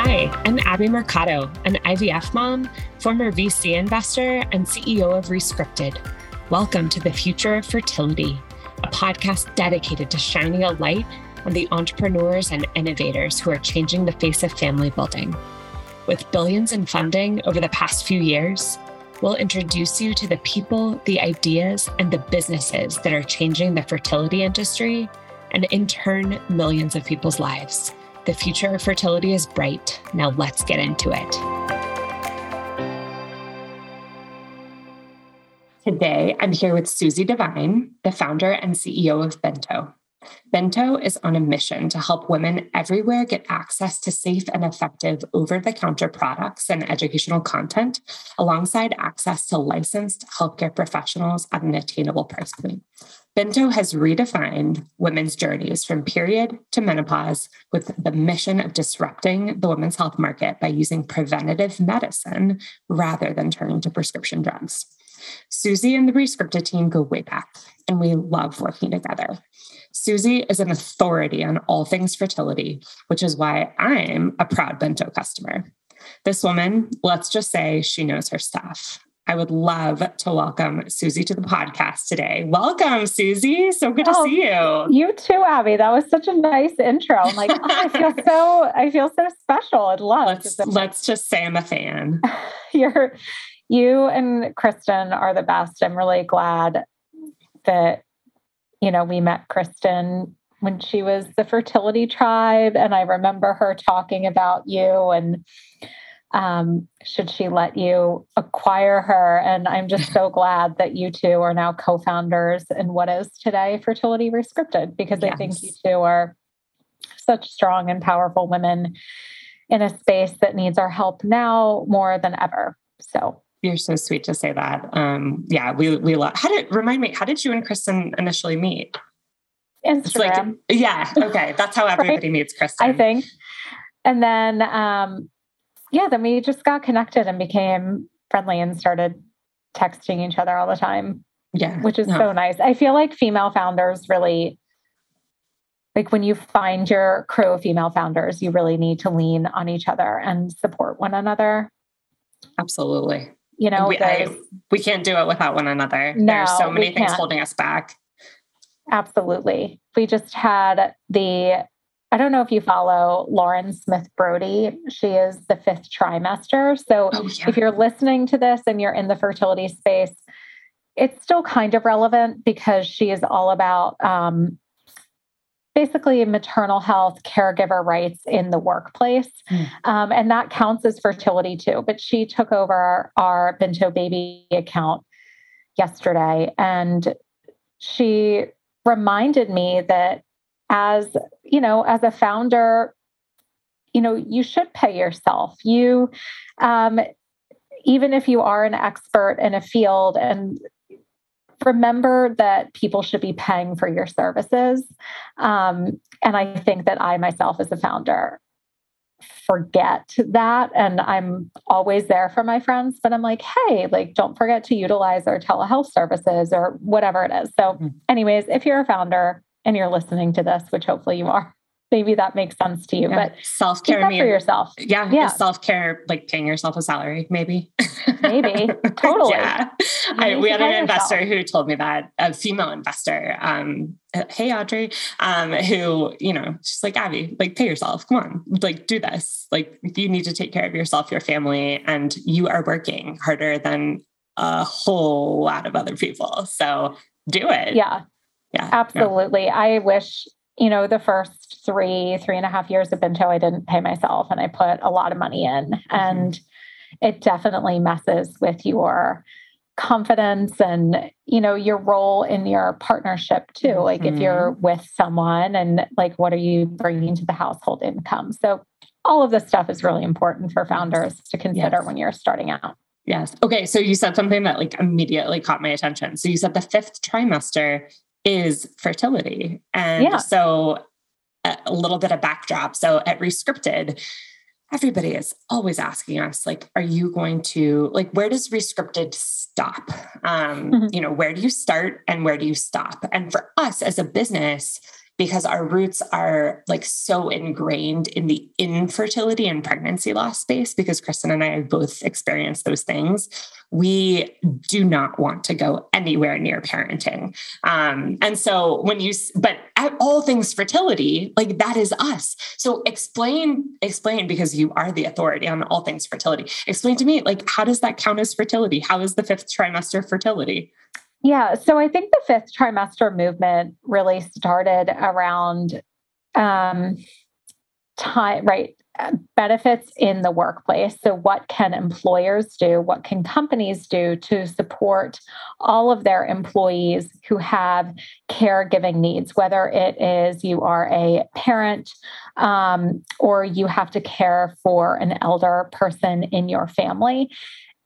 Hi, I'm Abby Mercado, an IVF mom, former VC investor, and CEO of Rescripted. Welcome to the Future of Fertility, a podcast dedicated to shining a light on the entrepreneurs and innovators who are changing the face of family building. With billions in funding over the past few years, we'll introduce you to the people, the ideas, and the businesses that are changing the fertility industry and, in turn, millions of people's lives. The future of fertility is bright. Now let's get into it. Today, I'm here with Suzie Devine, the founder and CEO of Binto. Binto is on a mission to help women everywhere get access to safe and effective over the counter products and educational content, alongside access to licensed healthcare professionals at an attainable price point. Binto has redefined women's journeys from period to menopause with the mission of disrupting the women's health market by using preventative medicine rather than turning to prescription drugs. Suzie and the Rescripted team go way back, and we love working together. Suzie is an authority on all things fertility, which is why I'm a proud Binto customer. This woman, let's just say she knows her stuff. I would love to welcome Suzie to the podcast today. Welcome, Suzie. So good oh, to see you. You too, Abby. That was such a nice intro. I'm like, oh, I feel so, I feel so special I'd love. Let's, let's just say I'm a fan. You're, you and Kristen are the best. I'm really glad that, you know, we met Kristen when she was the fertility tribe. And I remember her talking about you and um, should she let you acquire her. And I'm just so glad that you two are now co founders in what is today Fertility Rescripted, because yes. I think you two are such strong and powerful women in a space that needs our help now more than ever. So you're so sweet to say that. Um, yeah, we we love. How did remind me? How did you and Kristen initially meet? Instagram. Like, yeah. Okay, that's how everybody right? meets Kristen. I think. And then um, yeah, then we just got connected and became friendly and started texting each other all the time. Yeah. Which is no. so oh. nice. I feel like female founders really like when you find your crew of female founders, you really need to lean on each other and support one another. Absolutely. You know, we, I, we can't do it without one another. No, There's so many things holding us back. Absolutely. We just had the I don't know if you follow Lauren Smith Brody. She is the fifth trimester. So oh, yeah. if you're listening to this and you're in the fertility space, it's still kind of relevant because she is all about um, basically maternal health, caregiver rights in the workplace. Mm. Um, and that counts as fertility too. But she took over our, our Binto Baby account yesterday and she reminded me that as you know as a founder you know you should pay yourself you um, even if you are an expert in a field and remember that people should be paying for your services um, and i think that i myself as a founder forget that and i'm always there for my friends but i'm like hey like don't forget to utilize our telehealth services or whatever it is so mm-hmm. anyways if you're a founder and you're listening to this, which hopefully you are, maybe that makes sense to you. Yeah. But self care for yourself. Yeah, yeah. Self care, like paying yourself a salary, maybe. maybe totally. yeah, I, we had an investor yourself. who told me that a female investor. Um, hey Audrey, um, who you know, she's like Abby, like pay yourself. Come on, like do this. Like you need to take care of yourself, your family, and you are working harder than a whole lot of other people. So do it. Yeah. Yeah. Absolutely. Yeah. I wish, you know, the first three, three and a half years of Binto, I didn't pay myself and I put a lot of money in. Mm-hmm. And it definitely messes with your confidence and you know your role in your partnership too mm-hmm. like if you're mm-hmm. with someone and like what are you bringing to the household income so all of this stuff is really important for founders to consider yes. when you're starting out yes okay so you said something that like immediately caught my attention so you said the fifth trimester is fertility. And yeah. so a little bit of backdrop. So at Rescripted, everybody is always asking us like are you going to like where does rescripted stop um mm-hmm. you know where do you start and where do you stop and for us as a business because our roots are like so ingrained in the infertility and pregnancy loss space because Kristen and I have both experienced those things we do not want to go anywhere near parenting. Um, and so when you, but at all things fertility, like that is us. So explain, explain because you are the authority on all things fertility. Explain to me, like, how does that count as fertility? How is the fifth trimester fertility? Yeah, so I think the fifth trimester movement really started around um, time, right? benefits in the workplace. So, what can employers do? What can companies do to support all of their employees who have caregiving needs, whether it is you are a parent um, or you have to care for an elder person in your family?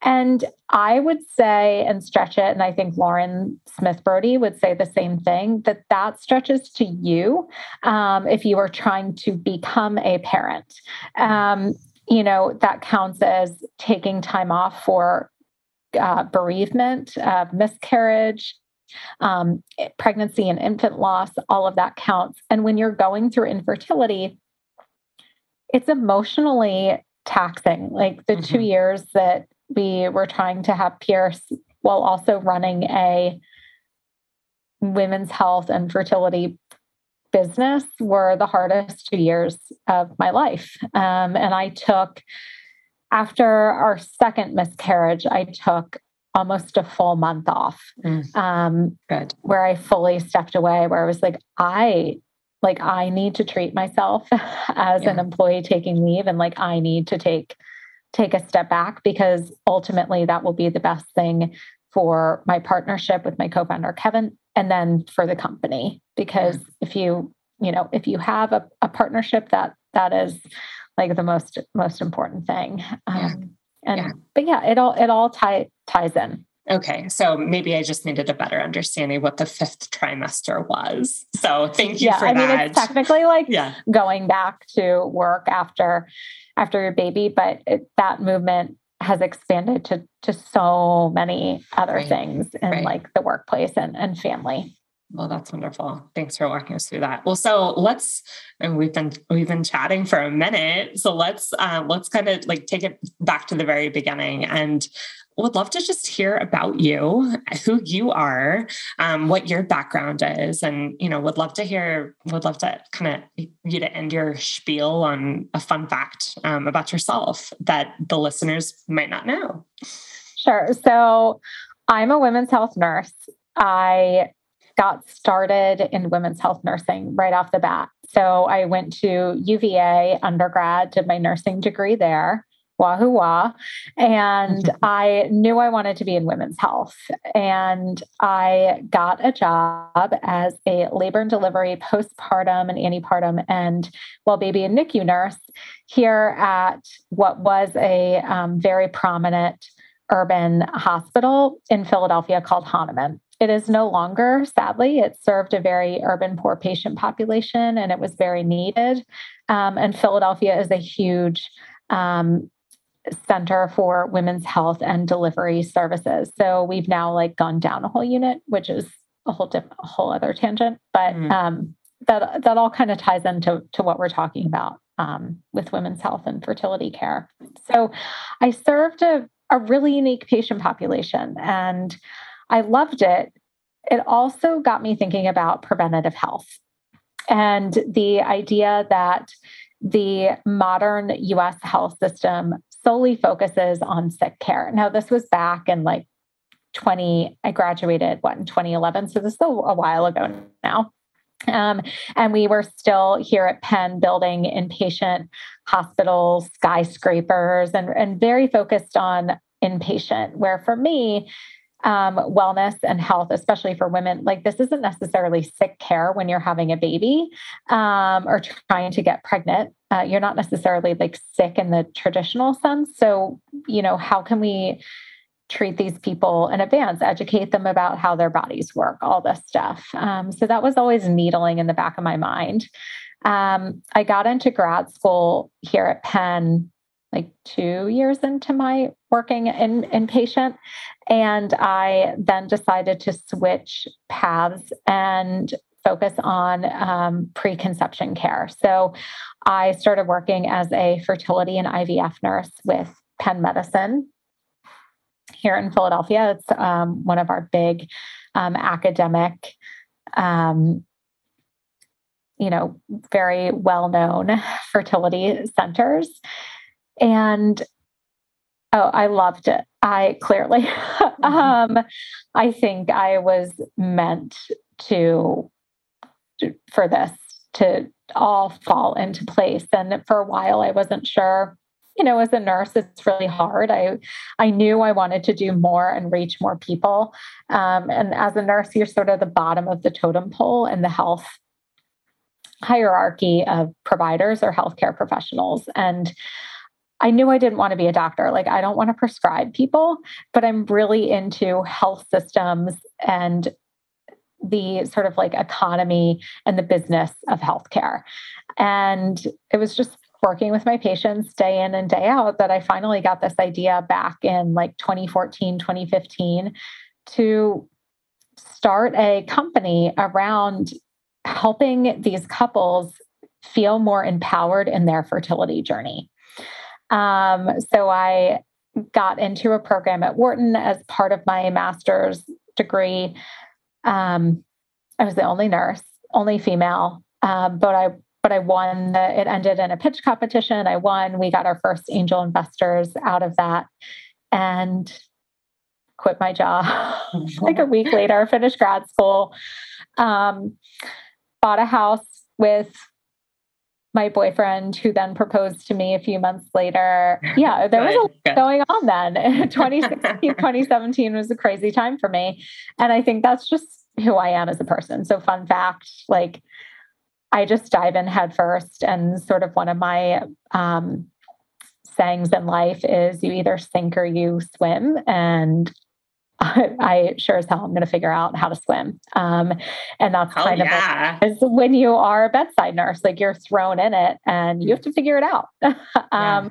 And I would say and stretch it, and I think Lauren Smith Brody would say the same thing that that stretches to you um, if you are trying to become a parent. Um, you know, that counts as taking time off for uh, bereavement, uh, miscarriage, um, pregnancy and infant loss, all of that counts. And when you're going through infertility, it's emotionally taxing. Like the mm-hmm. two years that we were trying to have Pierce while also running a women's health and fertility business were the hardest two years of my life. Um, and I took, after our second miscarriage, I took almost a full month off. Mm. Um, Good. Where I fully stepped away, where I was like, I like I need to treat myself as yeah. an employee taking leave and like I need to take take a step back because ultimately that will be the best thing for my partnership with my co-founder Kevin and then for the company because if you you know if you have a, a partnership that that is like the most most important thing um, yeah. and yeah. but yeah it all it all tie, ties in Okay, so maybe I just needed a better understanding of what the fifth trimester was. So thank you yeah, for I that. I mean, it's technically like yeah. going back to work after after your baby, but it, that movement has expanded to to so many other right. things in right. like the workplace and, and family. Well, that's wonderful. Thanks for walking us through that. Well, so let's and we've been we've been chatting for a minute. So let's uh, let's kind of like take it back to the very beginning and would love to just hear about you, who you are, um, what your background is, and you know, would love to hear, would love to kind of you to end your spiel on a fun fact um, about yourself that the listeners might not know. Sure. So, I'm a women's health nurse. I got started in women's health nursing right off the bat. So, I went to UVA undergrad, did my nursing degree there wahoo wah. And. I knew I wanted to be in women's health. And I got a job as a labor and delivery, postpartum and antepartum, and well baby and NICU nurse here at what was a um, very prominent urban hospital in Philadelphia called Hahnemann. It is no longer, sadly. It served a very urban poor patient population and it was very needed. Um, and Philadelphia is a huge um, Center for Women's Health and Delivery Services. So we've now like gone down a whole unit, which is a whole different, a whole other tangent. But mm. um, that that all kind of ties into to what we're talking about um, with women's health and fertility care. So I served a, a really unique patient population, and I loved it. It also got me thinking about preventative health and the idea that the modern US health system solely focuses on sick care. Now, this was back in like 20, I graduated what in 2011. So this is a, while ago now. Um, and we were still here at Penn building inpatient hospitals, skyscrapers, and, and very focused on inpatient, where for me, um, wellness and health, especially for women. Like this isn't necessarily sick care when you're having a baby um, or trying to get pregnant. Uh, you're not necessarily like sick in the traditional sense. So, you know, how can we treat these people in advance, educate them about how their bodies work, all this stuff. Um, so that was always needling in the back of my mind. Um, I got into grad school here at Penn like two years into my working in inpatient. And I then decided to switch paths and focus on um, preconception care. So I started working as a fertility and IVF nurse with Penn Medicine here in Philadelphia. It's um, one of our big um, academic, um, you know, very well known fertility centers. And oh, I loved it. I clearly, mm-hmm. um, I think I was meant to, for this to all fall into place. And for a while, I wasn't sure you know as a nurse it's really hard i i knew i wanted to do more and reach more people um, and as a nurse you're sort of the bottom of the totem pole in the health hierarchy of providers or healthcare professionals and I knew I didn't want to be a doctor. Like, I don't want to prescribe people, but I'm really into health systems and the sort of like economy and the business of healthcare. And it was just working with my patients day in and day out that I finally got this idea back in like 2014, 2015 to start a company around helping these couples feel more empowered in their fertility journey. Um, so I got into a program at Wharton as part of my master's degree. Um, I was the only nurse, only female, um, but I but I won. The, it ended in a pitch competition. I won. We got our first angel investors out of that, and quit my job like a week later. Finished grad school, um, bought a house with my boyfriend who then proposed to me a few months later. Yeah, there was a lot going on then. 2016, 2017 was a crazy time for me. And I think that's just who I am as a person. So fun fact, like I just dive in headfirst. And sort of one of my um, sayings in life is you either sink or you swim. And I, I sure as hell I'm going to figure out how to swim. Um, and that's kind yeah. of like, when you are a bedside nurse, like you're thrown in it and you have to figure it out. um, yeah.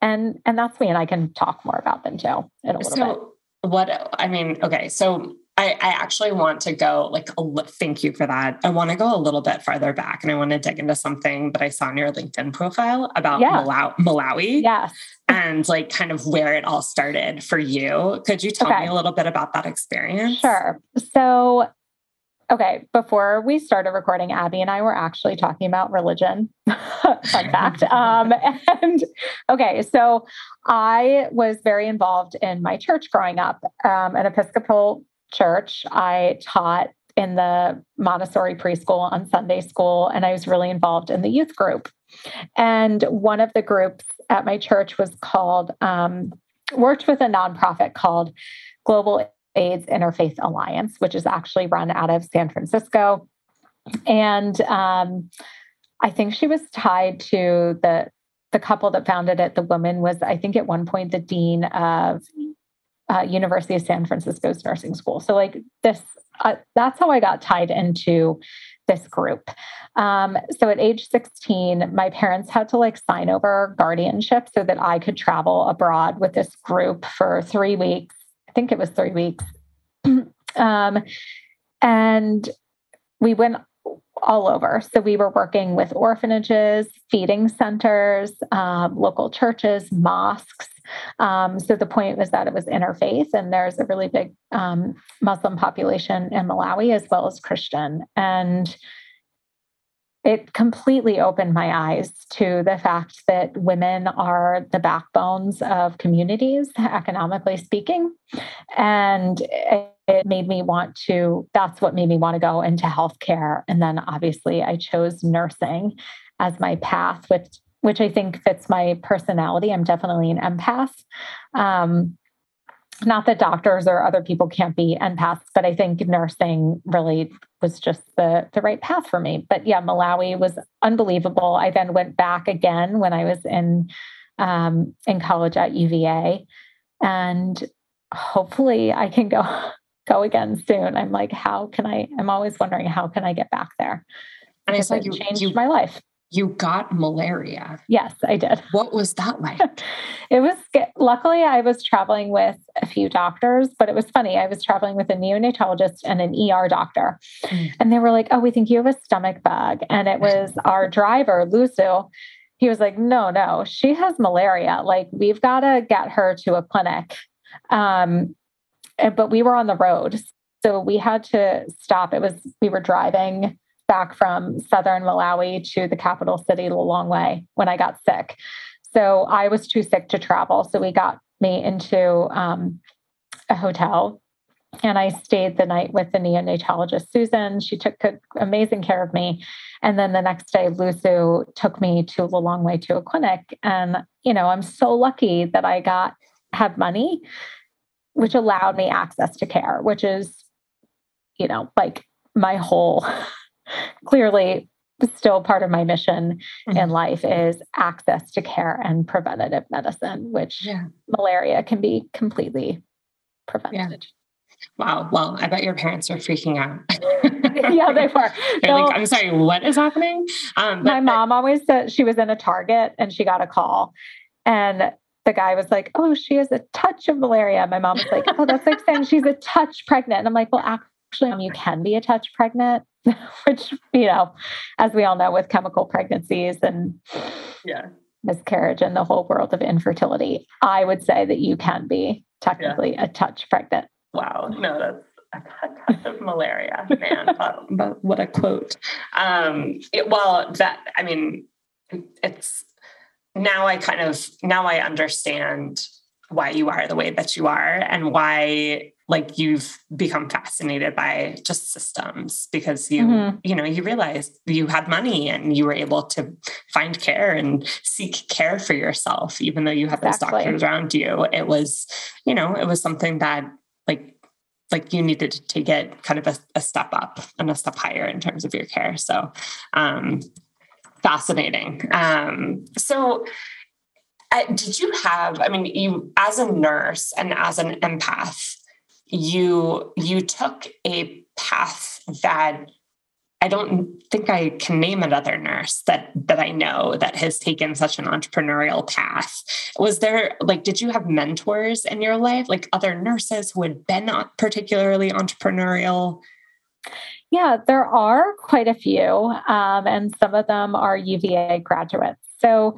And and that's me, and I can talk more about them too in a little so, bit. What I mean, okay, so I, I, actually want to go like a, thank you for that. I want to go a little bit farther back and I want to dig into something that I saw on your LinkedIn profile about yeah. Malawi, Malawi. Yes. And like kind of where it all started for you. Could you tell okay. me a little bit about that experience? Sure. So okay, before we started recording, Abby and I were actually talking about religion. Fun fact. Um, and okay, so I was very involved in my church growing up, um, an Episcopal church. I taught in the Montessori preschool on Sunday school, and I was really involved in the youth group. And one of the groups at my church was called, um, worked with a nonprofit called Global AIDS Interfaith Alliance, which is actually run out of San Francisco. And um, I think she was tied to the the couple that founded it. The woman was, I think, at one point the dean of uh, University of San Francisco's nursing school. So, like this, uh, that's how I got tied into this group. Um, so, at age 16, my parents had to like sign over guardianship so that I could travel abroad with this group for three weeks. I think it was three weeks. um, and we went all over. So we were working with orphanages, feeding centers, um, local churches, mosques. Um, so the point was that it was interfaith, and there's a really big um, Muslim population in Malawi as well as Christian. And it completely opened my eyes to the fact that women are the backbones of communities, economically speaking. And it made me want to, that's what made me want to go into healthcare. And then obviously I chose nursing as my path, which which I think fits my personality. I'm definitely an empath. Um, not that doctors or other people can't be empaths, but I think nursing really was just the, the right path for me. But yeah, Malawi was unbelievable. I then went back again when I was in um, in college at UVA, and hopefully I can go go again soon. I'm like, how can I? I'm always wondering how can I get back there. And it's like you changed you, my life. You got malaria. Yes, I did. What was that like? it was luckily I was traveling with a few doctors, but it was funny. I was traveling with a neonatologist and an ER doctor. Mm. And they were like, "Oh, we think you have a stomach bug." And it was our driver, Lusu. He was like, "No, no, she has malaria. Like we've got to get her to a clinic." Um, but we were on the road. So we had to stop. It was we were driving back from southern Malawi to the capital city Lilongwe when I got sick. So I was too sick to travel. So we got me into um, a hotel and I stayed the night with the neonatologist, Susan. She took amazing care of me. And then the next day, Lusu took me to Lilongwe to a clinic. And, you know, I'm so lucky that I got, had money, which allowed me access to care, which is, you know, like my whole clearly still part of my mission mm-hmm. in life is access to care and preventative medicine, which yeah. malaria can be completely prevented. Yeah. Wow. Well, I bet your parents are freaking out. yeah, they were. They're like, I'm sorry, what is happening? Um, my mom always said she was in a Target and she got a call. And the guy was like, Oh, she has a touch of malaria. My mom was like, Oh, that's like saying she's a touch pregnant. And I'm like, Well, actually, you can be a touch pregnant. which, you know, as we all know with chemical pregnancies and yeah. miscarriage and the whole world of infertility, I would say that you can be technically yeah. a touch pregnant. Wow. No, that's a touch of malaria, man. but, but, what a quote. Um, it, well, that, I mean, it's now I kind of, now I understand why you are the way that you are and why like you've become fascinated by just systems because you mm-hmm. you know you realized you had money and you were able to find care and seek care for yourself even though you had exactly. those doctors around you it was you know it was something that like like you needed to get kind of a, a step up and a step higher in terms of your care so um fascinating um so uh, did you have i mean you as a nurse and as an empath you you took a path that I don't think I can name another nurse that that I know that has taken such an entrepreneurial path. Was there like did you have mentors in your life like other nurses who had been particularly entrepreneurial? Yeah, there are quite a few, um, and some of them are UVA graduates. So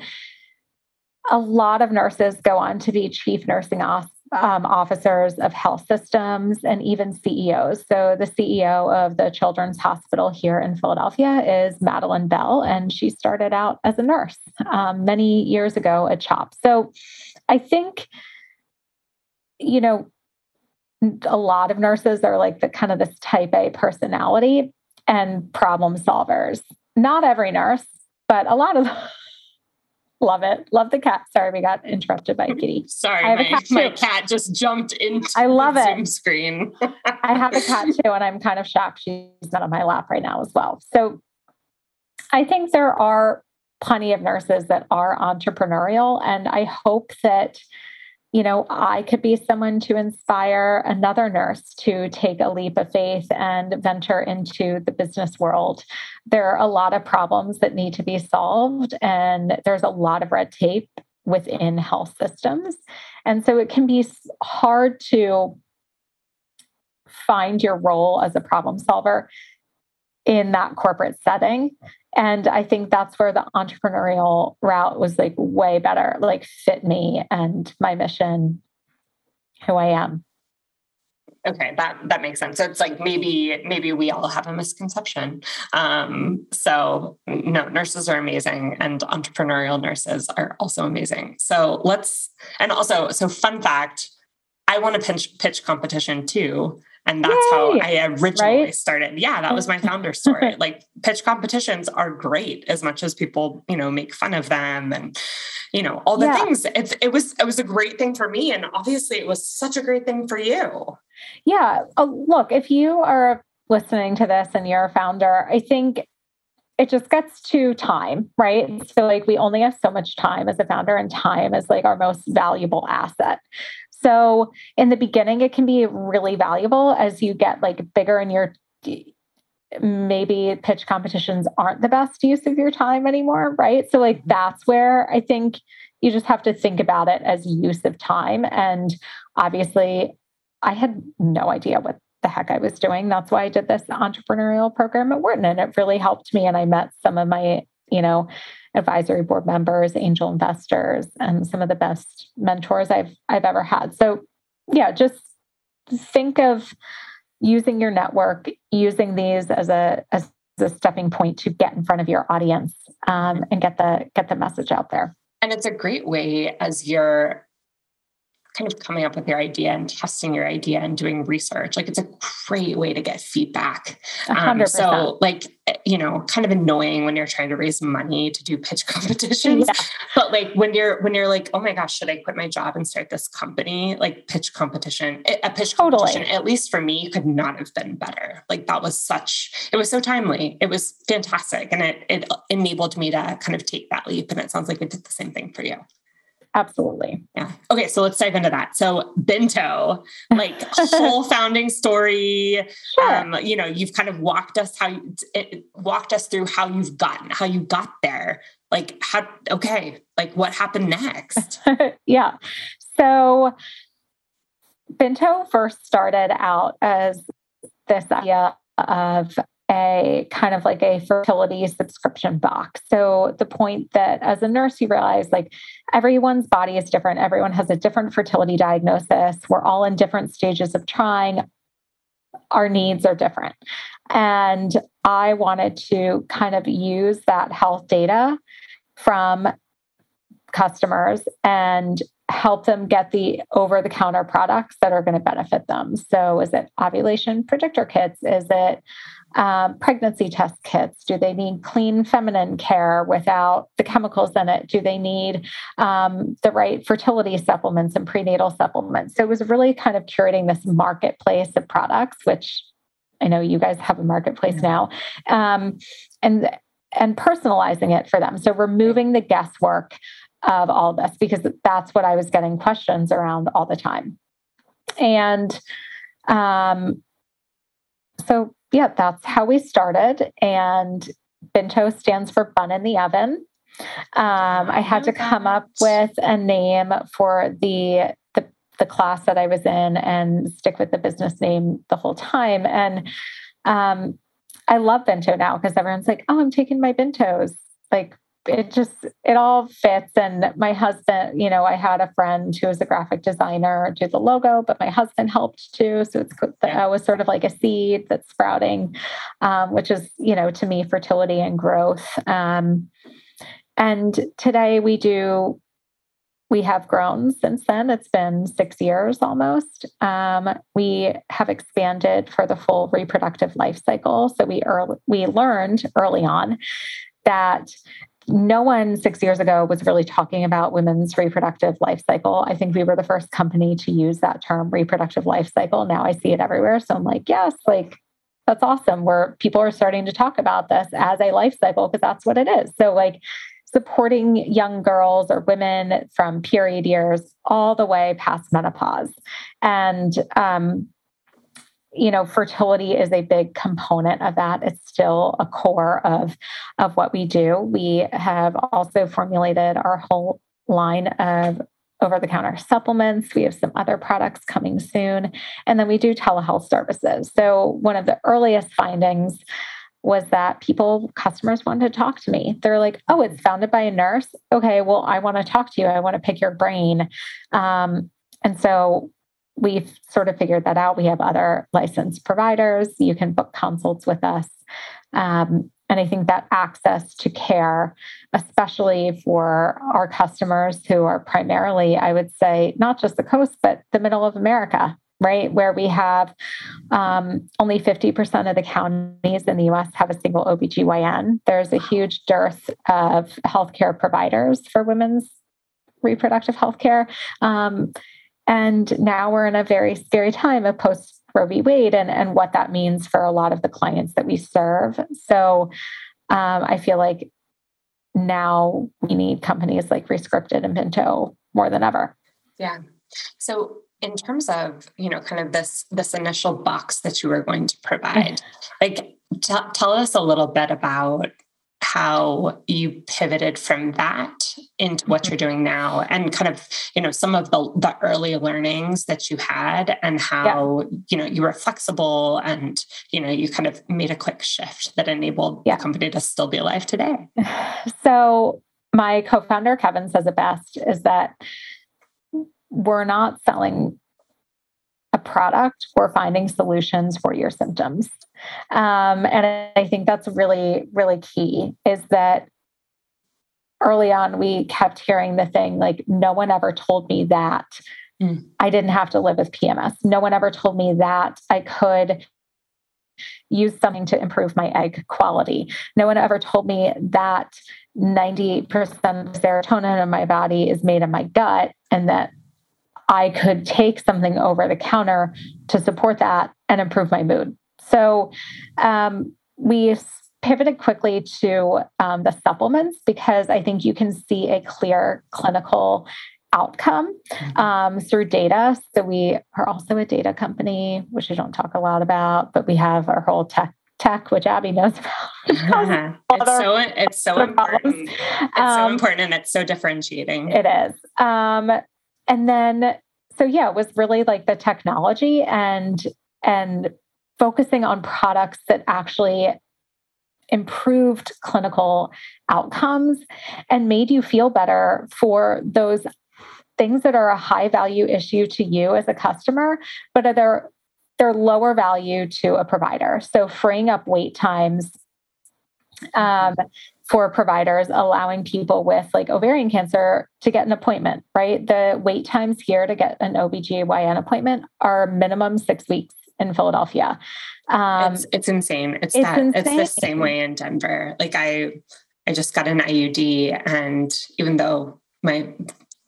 a lot of nurses go on to be chief nursing um, officers of health systems and even CEOs. So, the CEO of the Children's Hospital here in Philadelphia is Madeline Bell, and she started out as a nurse um, many years ago at CHOP. So, I think, you know, a lot of nurses are like the kind of this type A personality and problem solvers. Not every nurse, but a lot of Love it. Love the cat. Sorry, we got interrupted by Kitty. Sorry, my, cat my cat just jumped into I love the it. Zoom screen. I have a cat too, and I'm kind of shocked she's not on my lap right now as well. So I think there are plenty of nurses that are entrepreneurial, and I hope that you know, I could be someone to inspire another nurse to take a leap of faith and venture into the business world. There are a lot of problems that need to be solved, and there's a lot of red tape within health systems. And so it can be hard to find your role as a problem solver in that corporate setting. And I think that's where the entrepreneurial route was like way better, like fit me and my mission, who I am. Okay, that that makes sense. So it's like maybe maybe we all have a misconception. Um, so no, nurses are amazing, and entrepreneurial nurses are also amazing. So let's and also so fun fact, I want a pitch pitch competition too. And that's Yay! how I originally right? started. Yeah, that was my founder story. like pitch competitions are great as much as people, you know, make fun of them and you know, all the yeah. things. It's it was it was a great thing for me and obviously it was such a great thing for you. Yeah. Uh, look, if you are listening to this and you're a founder, I think it just gets to time, right? So, like, we only have so much time as a founder, and time is like our most valuable asset. So in the beginning, it can be really valuable as you get like bigger in your maybe pitch competitions aren't the best use of your time anymore, right? So, like, mm-hmm. that's where I think you just have to think about it as use of time. And obviously, I had no idea what the heck I was doing. That's why I did this entrepreneurial program at Wharton, and it really helped me. And I met some of my, you know, advisory board members, angel investors, and some of the best mentors I've I've ever had. So, yeah, just think of using your network, using these as a as a stepping point to get in front of your audience um, and get the get the message out there. And it's a great way as you're kind of coming up with your idea and testing your idea and doing research. Like it's a great way to get feedback. Um, so like, you know, kind of annoying when you're trying to raise money to do pitch competitions. Yeah. But like when you're, when you're like, oh my gosh, should I quit my job and start this company? Like pitch competition, a pitch competition, totally. at least for me, could not have been better. Like that was such, it was so timely. It was fantastic. And it, it enabled me to kind of take that leap. And it sounds like it did the same thing for you. Absolutely. Yeah. Okay. So let's dive into that. So Binto, like whole founding story. Sure. Um, you know, you've kind of walked us how you it, walked us through how you've gotten, how you got there. Like how okay, like what happened next? yeah. So Binto first started out as this idea of a kind of like a fertility subscription box. So the point that as a nurse you realize like everyone's body is different, everyone has a different fertility diagnosis. We're all in different stages of trying. Our needs are different. And I wanted to kind of use that health data from customers and help them get the over the counter products that are going to benefit them. So, is it ovulation predictor kits? Is it um, pregnancy test kits? Do they need clean feminine care without the chemicals in it? Do they need um, the right fertility supplements and prenatal supplements? So it was really kind of curating this marketplace of products, which I know you guys have a marketplace now, um, and and personalizing it for them. So removing the guesswork of all this because that's what I was getting questions around all the time. And um, so yeah, that's how we started. And Binto stands for bun in the oven. Um, I had to come up with a name for the, the the class that I was in and stick with the business name the whole time. And um, I love Binto now because everyone's like, "Oh, I'm taking my Bintos." Like it just it all fits. And my husband you know i had a friend who was a graphic designer do the logo but my husband helped too. So it's yeah. was sort of like a seed that's sprouting um, which is you know to me fertility and growth. Um, and today we do we have grown since then. It's been six years almost. Um, we have expanded for the full reproductive life cycle. So we early, we learned early on that no one six years ago was really talking about women's reproductive life cycle. I think we were the first company to use that term reproductive life cycle. Now I see it everywhere. So I'm like, yes, like that's awesome. Where people are starting to talk about this as a life cycle because that's what it is. So like supporting young girls or women from period years all the way past menopause. And um, you know fertility is a big component of that. It's still a core of of what we do. We have also formulated our whole line of over the counter supplements. We have some other products coming soon. And then we do telehealth services. So one of the earliest findings was that people customers wanted to talk to me. They're like oh it's founded by a nurse? Okay well i want to talk to you. I want to pick your brain. Um, and so we've sort of figured that out. We have other licensed providers. You can book consults with us. Um, and I think that access to care, especially for our customers who are primarily, I would say, not just the coast, but the middle of America, right? Where we have um, only 50% of the counties in the US have a single OBGYN. There's a huge dearth of healthcare providers for women's reproductive healthcare. Um, and now we're in a very scary time of post Roe v. Wade and, and what that means for a lot of the clients that we serve. So um, I feel like now we need companies like Rescripted and Binto more than ever. Yeah. So in terms of, you know, kind of this this initial box that you were going to provide, like t- tell us a little bit about how you pivoted from that into what you're mm-hmm. doing now and kind of you know some of the the early learnings that you had and how yeah. you know you were flexible and you know you kind of made a quick shift that enabled yeah. the company to still be alive today so my co-founder kevin says it best is that we're not selling product we're finding solutions for your symptoms um, and I think that's really, really key is that early on we kept hearing the thing like, no one ever told me that mm. I didn't have to live with PMS. No one ever told me that I could use something to improve my egg quality. No one ever told me that 98% of serotonin in my body is made in my gut and that I could take something over the counter to support that and improve my mood. So um, we pivoted quickly to um, the supplements because I think you can see a clear clinical outcome mm-hmm. um, through data. So we are also a data company, which I don't talk a lot about, but we have our whole tech tech, which Abby knows about. Yeah. it's so it's so important. It's um, so important and it's so differentiating. It is. Um, and then so yeah, it was really like the technology and and focusing on products that actually improved clinical outcomes and made you feel better for those things that are a high value issue to you as a customer, but are they're, they're lower value to a provider. So freeing up wait times um, for providers, allowing people with like ovarian cancer to get an appointment, right? The wait times here to get an OBGYN appointment are minimum six weeks in Philadelphia. Um, it's, it's insane. It's, it's that insane. it's the same way in Denver. Like I, I just got an IUD, and even though my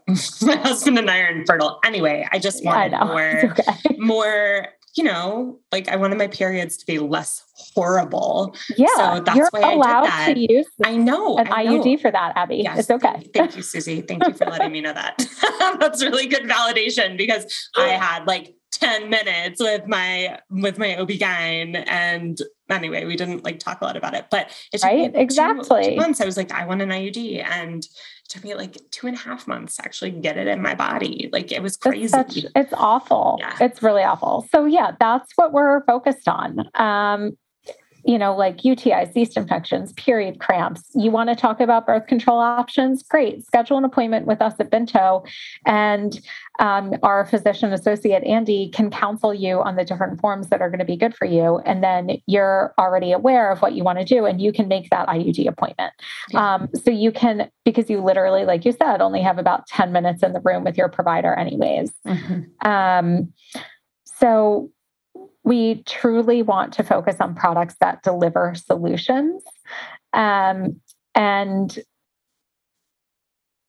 my husband and I are infertile anyway, I just wanted I more, okay. more. You know, like I wanted my periods to be less horrible. Yeah, so that's you're why allowed I did that. to use. I know an I know. IUD for that, Abby. Yes, it's okay. Thank you, Suzie. Thank you for letting me know that. that's really good validation because I had like 10 minutes with my with my OB-GYN and anyway we didn't like talk a lot about it but it took right? me exactly two, two months I was like I want an IUD and it took me like two and a half months to actually get it in my body like it was crazy it's, such, it's awful yeah. it's really awful so yeah that's what we're focused on um you know, like UTIs, yeast infections, period cramps. You want to talk about birth control options? Great. Schedule an appointment with us at Binto, and um, our physician associate, Andy, can counsel you on the different forms that are going to be good for you. And then you're already aware of what you want to do, and you can make that IUD appointment. Yeah. Um, so you can, because you literally, like you said, only have about 10 minutes in the room with your provider, anyways. Mm-hmm. Um, so we truly want to focus on products that deliver solutions. Um, and,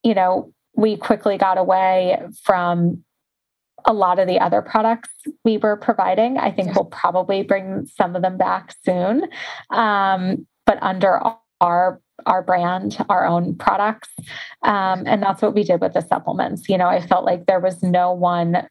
you know, we quickly got away from a lot of the other products we were providing. I think we'll probably bring some of them back soon, um, but under our our brand, our own products, um, and that's what we did with the supplements. You know, I felt like there was no one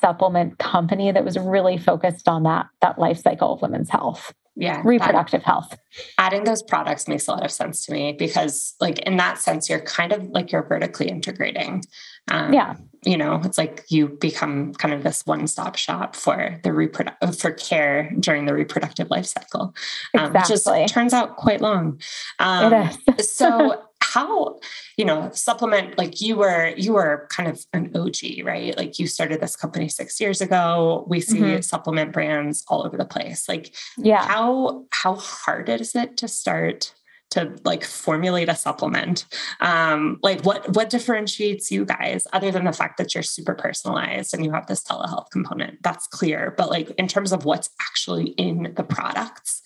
supplement company that was really focused on that that life cycle of women's health. Yeah reproductive health. Adding those products makes a lot of sense to me because like in that sense you're kind of like you're vertically integrating. Um, yeah. you know it's like you become kind of this one-stop shop for the reproductive for care during the reproductive life cycle um, exactly. which is, turns out quite long. Um, it is. so how you know supplement like you were you were kind of an og right? Like you started this company six years ago. We see mm-hmm. supplement brands all over the place. Like yeah. how how hard is it to start to like formulate a supplement? Um like what what differentiates you guys other than the fact that you're super personalized and you have this telehealth component? That's clear but like in terms of what's actually in the products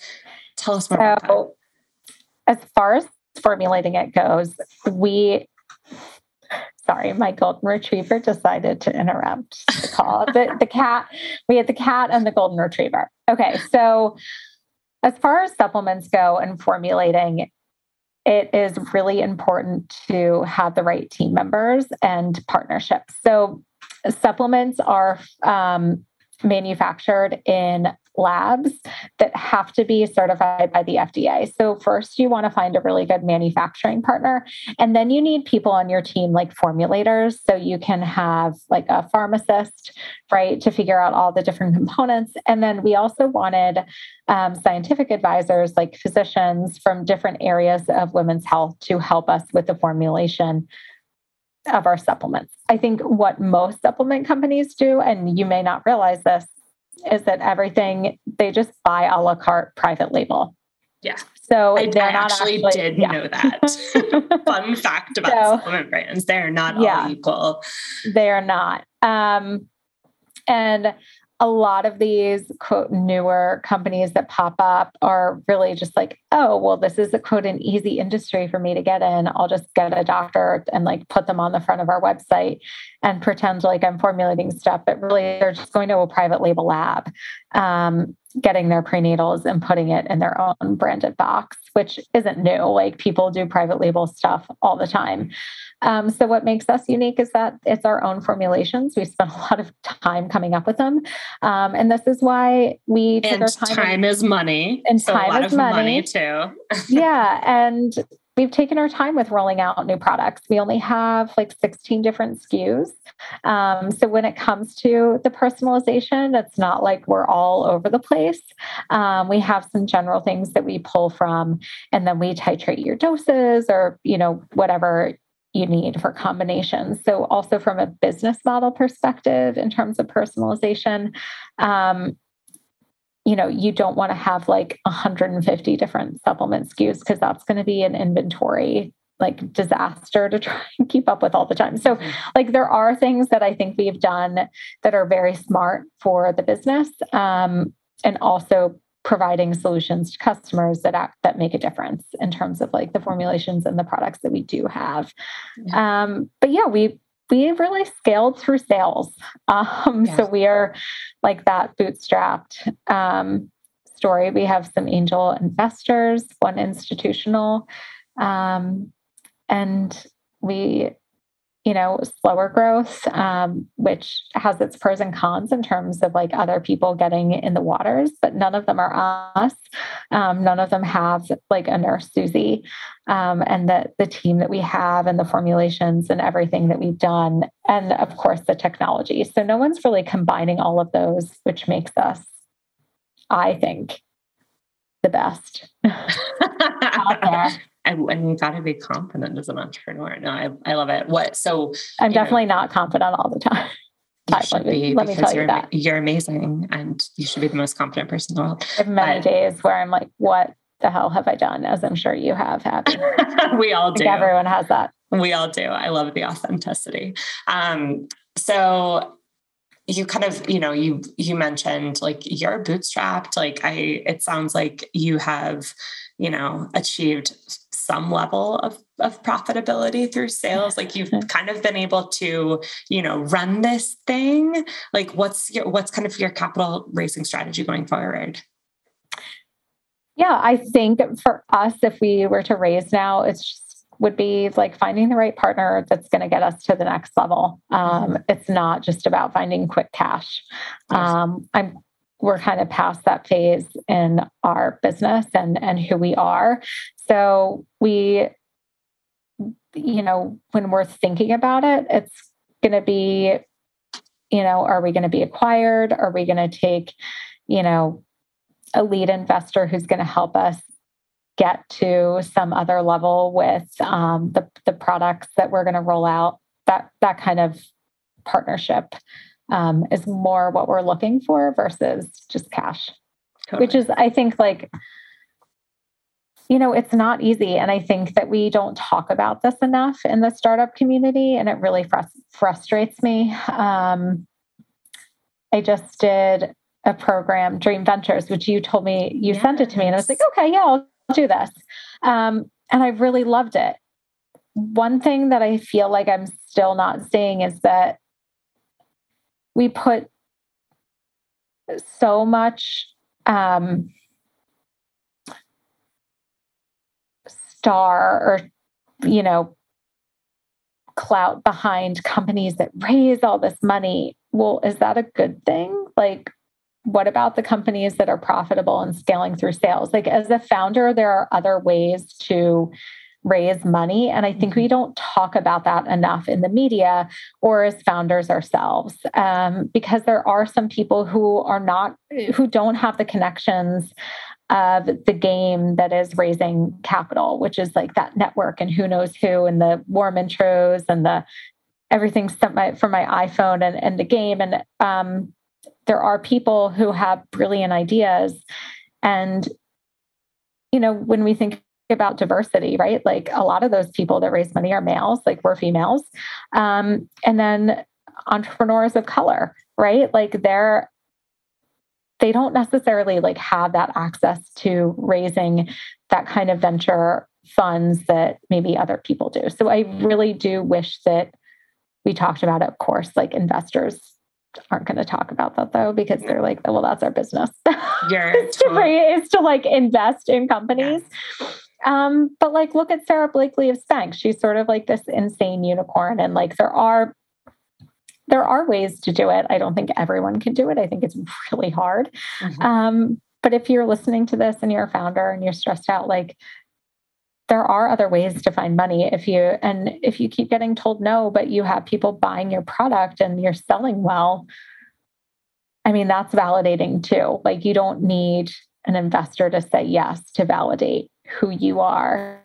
tell us more so, about that. As far as formulating it goes, we sorry, my golden retriever decided to interrupt the call. the, the cat, we had the cat and the golden retriever. Okay, so as far as supplements go and formulating, it is really important to have the right team members and partnerships. So supplements are um, manufactured in labs that have to be certified by the FDA. So, first, you want to find a really good manufacturing partner. And then you need people on your team, like formulators. So, you can have like a pharmacist, right, to figure out all the different components. And then we also wanted um, scientific advisors, like physicians from different areas of women's health, to help us with the formulation of our supplements. I think what most supplement companies do, and you may not realize this, is that everything they just buy a la carte private label. Yeah. So I, I actually, actually, did yeah. know that. Fun fact about so, supplement brands. They're not yeah, all equal. They are not. Um, and a lot of these quote newer companies that pop up are really just like, oh, well, this is a quote an easy industry for me to get in. I'll just get a doctor and like put them on the front of our website and pretend like I'm formulating stuff. But really, they're just going to a private label lab, um, getting their prenatals and putting it in their own branded box, which isn't new. Like people do private label stuff all the time. Um, so what makes us unique is that it's our own formulations. We spent a lot of time coming up with them, um, and this is why we take and our time. Time is money, and so time is money. money too. yeah, and we've taken our time with rolling out new products. We only have like 16 different SKUs. Um, so when it comes to the personalization, it's not like we're all over the place. Um, we have some general things that we pull from, and then we titrate your doses or, you know, whatever you need for combinations. So, also from a business model perspective, in terms of personalization, um, you know, you don't want to have like 150 different supplement SKUs because that's going to be an inventory like disaster to try and keep up with all the time. So, mm-hmm. like, there are things that I think we've done that are very smart for the business um, and also providing solutions to customers that act, that make a difference in terms of like the formulations and the products that we do have. Yeah. Um, but yeah, we we really scaled through sales. Um, yeah. So we are like that bootstrapped um, story. We have some angel investors, one institutional, um, and we you know, slower growth, um, which has its pros and cons in terms of like other people getting in the waters, but none of them are us. Um, none of them have like a nurse Suzie, um, and the the team that we have and the formulations and everything that we've done, and of course the technology. So no one's really combining all of those, which makes us, I think, the best and, and you got to be confident as an entrepreneur. No, I, I love it. What so? I'm definitely know, not confident all the time. You should be let me tell you that you're amazing, and you should be the most confident person in the world. I have many but, days where I'm like, "What the hell have I done?" As I'm sure you have. Abby. we all do. everyone has that. We all do. I love the authenticity. Um, so you kind of you know you you mentioned like you're bootstrapped like i it sounds like you have you know achieved some level of, of profitability through sales like you've kind of been able to you know run this thing like what's your what's kind of your capital raising strategy going forward yeah i think for us if we were to raise now it's just would be like finding the right partner that's going to get us to the next level. Um, mm-hmm. it's not just about finding quick cash. Um, I'm we're kind of past that phase in our business and and who we are. So we, you know, when we're thinking about it, it's going to be, you know, are we going to be acquired? Are we going to take, you know, a lead investor who's going to help us get to some other level with um, the the products that we're going to roll out? That that kind of partnership um, is more what we're looking for versus just cash, totally. which is I think like you know, it's not easy. And I think that we don't talk about this enough in the startup community, and it really frustrates me. Um, I just did a program, Dream Ventures, which you told me you yes. sent it to me, and I was like, okay, yeah, I'll do this. Um, and I really loved it. One thing that I feel like I'm still not seeing is that we put so much um, star or you know clout behind companies that raise all this money. Well, is that a good thing? Like, what about the companies that are profitable and scaling through sales? Like, as a founder, there are other ways to raise money. And I think we mm-hmm. don't talk about that enough in the media or as founders ourselves, um, because there are some people who are not, who don't have the connections of the game that is raising capital, which is like that network and who knows who and the warm intros and the everything sent my, from my iPhone and, and the game. And um, there are people who have brilliant ideas. And, you know, when we think about diversity, right? Like a lot of those people that raise money are males, like we're females. Um, and then entrepreneurs of color, right? Like they're they don't necessarily like have that access to raising that kind of venture funds that maybe other people do. So I really do wish that we talked about it. Of course, like investors aren't going to talk about that though because they're like, well, that's our business. Yeah, it's, totally. to, it's to like invest in companies. Yeah. Um, but like, look at Sara Blakely of Spanx. She's sort of like this insane unicorn. And like, there are there are ways to do it. I don't think everyone can do it. I think it's really hard. Mm-hmm. Um, but if you're listening to this and you're a founder and you're stressed out, like there are other ways to find money if you and if you keep getting told no, but you have people buying your product and you're selling well, I mean, that's validating too. Like you don't need an investor to say yes to validate who you are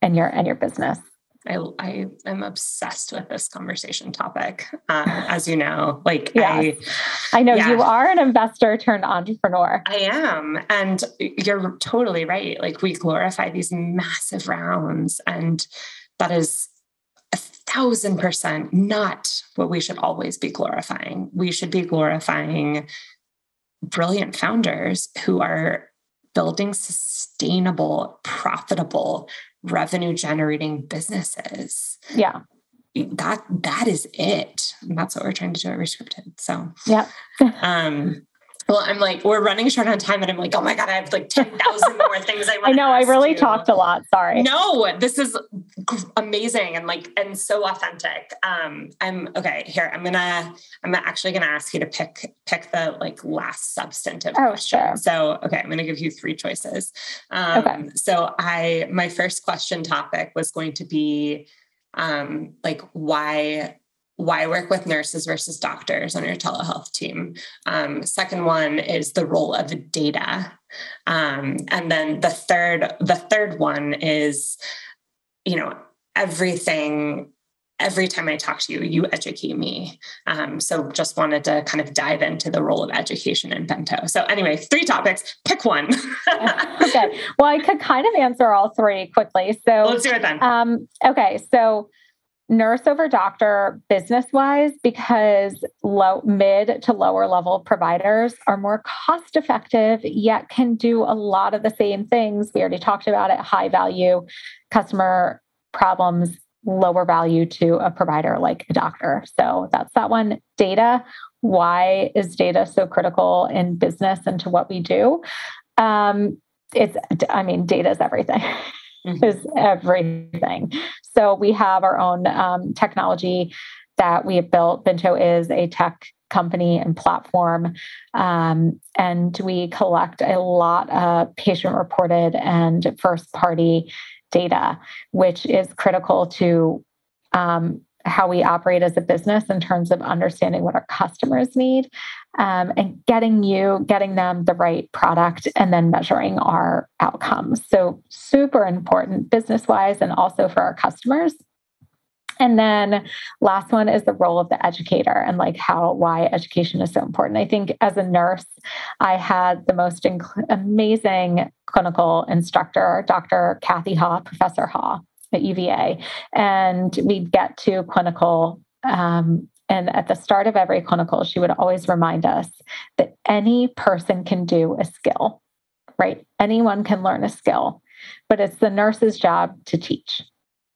and your and your business. I, I am obsessed with this conversation topic. Um, as you know, like yes. I, I know yeah. you are an investor turned entrepreneur. I am, and you're totally right. Like we glorify these massive rounds, and that is a thousand percent not what we should always be glorifying. We should be glorifying brilliant founders who are building sustainable, profitable, revenue generating businesses. Yeah. That that is it. And that's what we're trying to do at Rescripted. So yeah. um well, I'm like, we're running short on time, and I'm like, oh my god, I have like ten thousand more things I want. To. I know, I really you. talked a lot. Sorry. No, this is amazing and like and so authentic. Um, I'm okay. Here, I'm gonna, I'm actually gonna ask you to pick pick the like last substantive oh, question. Sure. So, okay, I'm gonna give you three choices. Um, okay. So, I my first question topic was going to be, um, like why why work with nurses versus doctors on your telehealth team. Um, second one is the role of data, um, and then the third the third one is, you know, everything. Every time I talk to you, you educate me. Um, so just wanted to kind of dive into the role of education in Binto. So anyway, three topics. Pick one. okay. Well, I could kind of answer all three quickly. So let's do it then. Um, okay. So nurse over doctor business wise because low mid to lower level providers are more cost effective yet can do a lot of the same things. We already talked about it high value customer problems lower value to a provider like a doctor. So that's that one. Data why is data so critical in business and to what we do? Um, it's i mean data is everything mm-hmm. is everything. So we have our own um, technology that we have built. Binto is a tech company and platform. Um, and we collect a lot of patient reported and first party data, which is critical to um, how we operate as a business in terms of understanding what our customers need um, and getting you, getting them the right product, and then measuring our outcomes. So, super important business wise and also for our customers. And then last one is the role of the educator and like how why education is so important. I think as a nurse, I had the most inc- amazing clinical instructor, Dr. Kathy Haw, Professor Ha at UVA, and we'd get to clinical. Um, and at the start of every clinical, she would always remind us that any person can do a skill, right? Anyone can learn a skill, but it's the nurse's job to teach.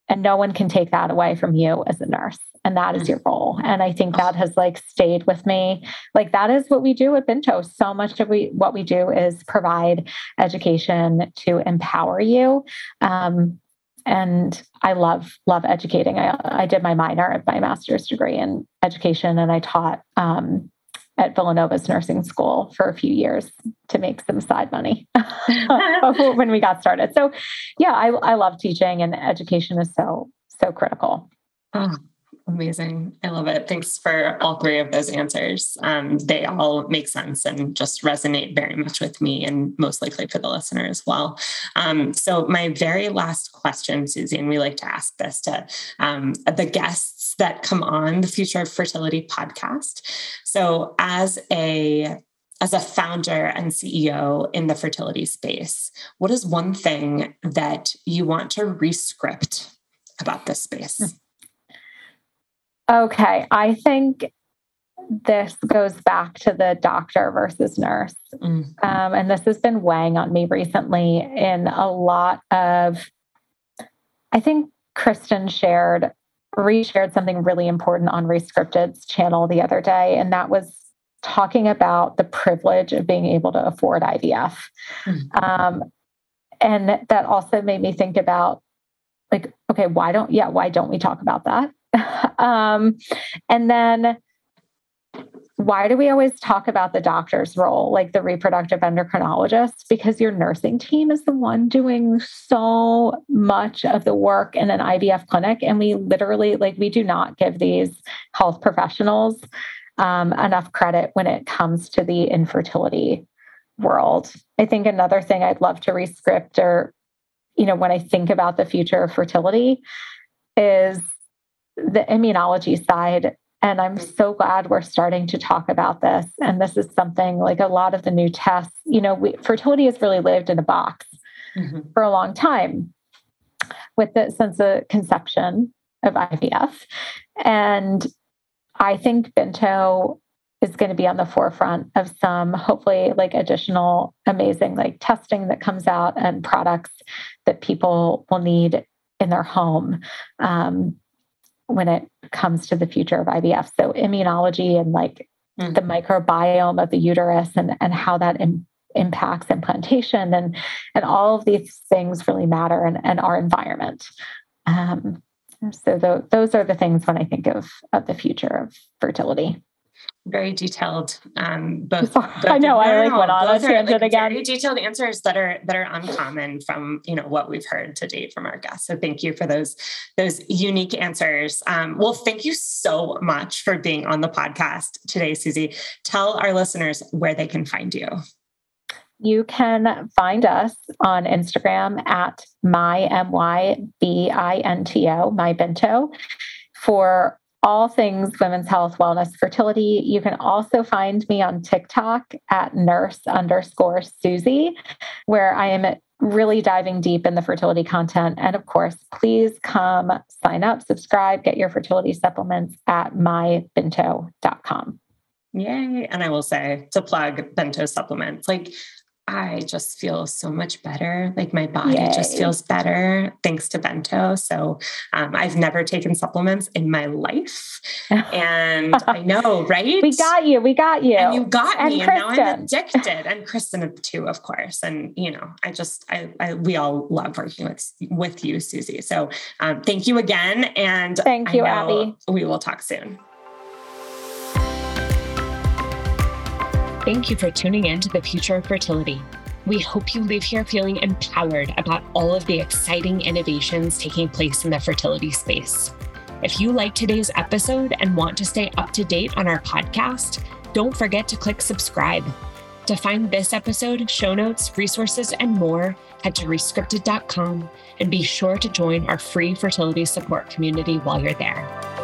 And no one can take that away from you as a nurse. And that is your role. And I think that has like stayed with me. Like that is what we do at Binto. So much of we what we do is provide education to empower you. Um, and I love love educating. I, I did my minor, my master's degree in education, and I taught um, at Villanova's nursing school for a few years to make some side money when we got started. So, yeah, I, I love teaching, and education is so so critical. Oh, Amazing. I love it. Thanks for all three of those answers. Um, they all make sense and just resonate very much with me and most likely for the listener as well. Um, so, my very last question, Suzie, and we like to ask this to um, the guests that come on the Future of Fertility podcast. So, as a as a founder and CEO in the fertility space, what is one thing that you want to rescript about this space? Okay. I think this goes back to the doctor versus nurse. Mm. Um, and this has been weighing on me recently in a lot of, I think Kristen shared, reshared something really important on Rescripted's channel the other day. And that was talking about the privilege of being able to afford IVF. Mm. Um, and that also made me think about like, okay, why don't, yeah, why don't we talk about that? um, and then why do we always talk about the doctor's role, like the reproductive endocrinologist? Because your nursing team is the one doing so much of the work in an IVF clinic. And we literally, like, we do not give these health professionals um, enough credit when it comes to the infertility world. I think another thing I'd love to rescript or, you know, when I think about the future of fertility is the immunology side. And I'm so glad we're starting to talk about this. And this is something like a lot of the new tests, you know, we, fertility has really lived in a box mm-hmm. for a long time with the since the conception of IVF. And I think Binto is going to be on the forefront of some hopefully like additional amazing like testing that comes out and products that people will need in their home um, when it comes to the future of IVF. So immunology and like mm-hmm. the microbiome of the uterus and, and how that Im- impacts implantation and and all of these things really matter and, and our environment. Um, so the, those are the things when I think of of the future of fertility very detailed um both, both i know i like went on a tangent like again. very detailed answers that are that are uncommon from you know what we've heard to date from our guests. So thank you for those those unique answers. Um, well thank you so much for being on the podcast today Suzie. Tell our listeners where they can find you. You can find us on Instagram at my M Y B I N T O, my Binto, for all things women's health, wellness, fertility. You can also find me on TikTok at nurse underscore Suzie, where I am really diving deep in the fertility content. And of course, please come sign up, subscribe, get your fertility supplements at mybinto.com. Yay. And I will say to plug Binto supplements, like I just feel so much better. Like my body Yay. just feels better thanks to Binto. So um, I've never taken supplements in my life. And I know, right? We got you. We got you. And you got and me. Kristen. And now I'm addicted. And Kristen too, of course. And, you know, I just, I, I we all love working with, with you, Suzie. So um, thank you again. And thank you, Abby. We will talk soon. Thank you for tuning in to the future of fertility. We hope you leave here feeling empowered about all of the exciting innovations taking place in the fertility space. If you like today's episode and want to stay up to date on our podcast, don't forget to click subscribe. To find this episode, show notes, resources, and more, head to rescripted.com and be sure to join our free fertility support community while you're there.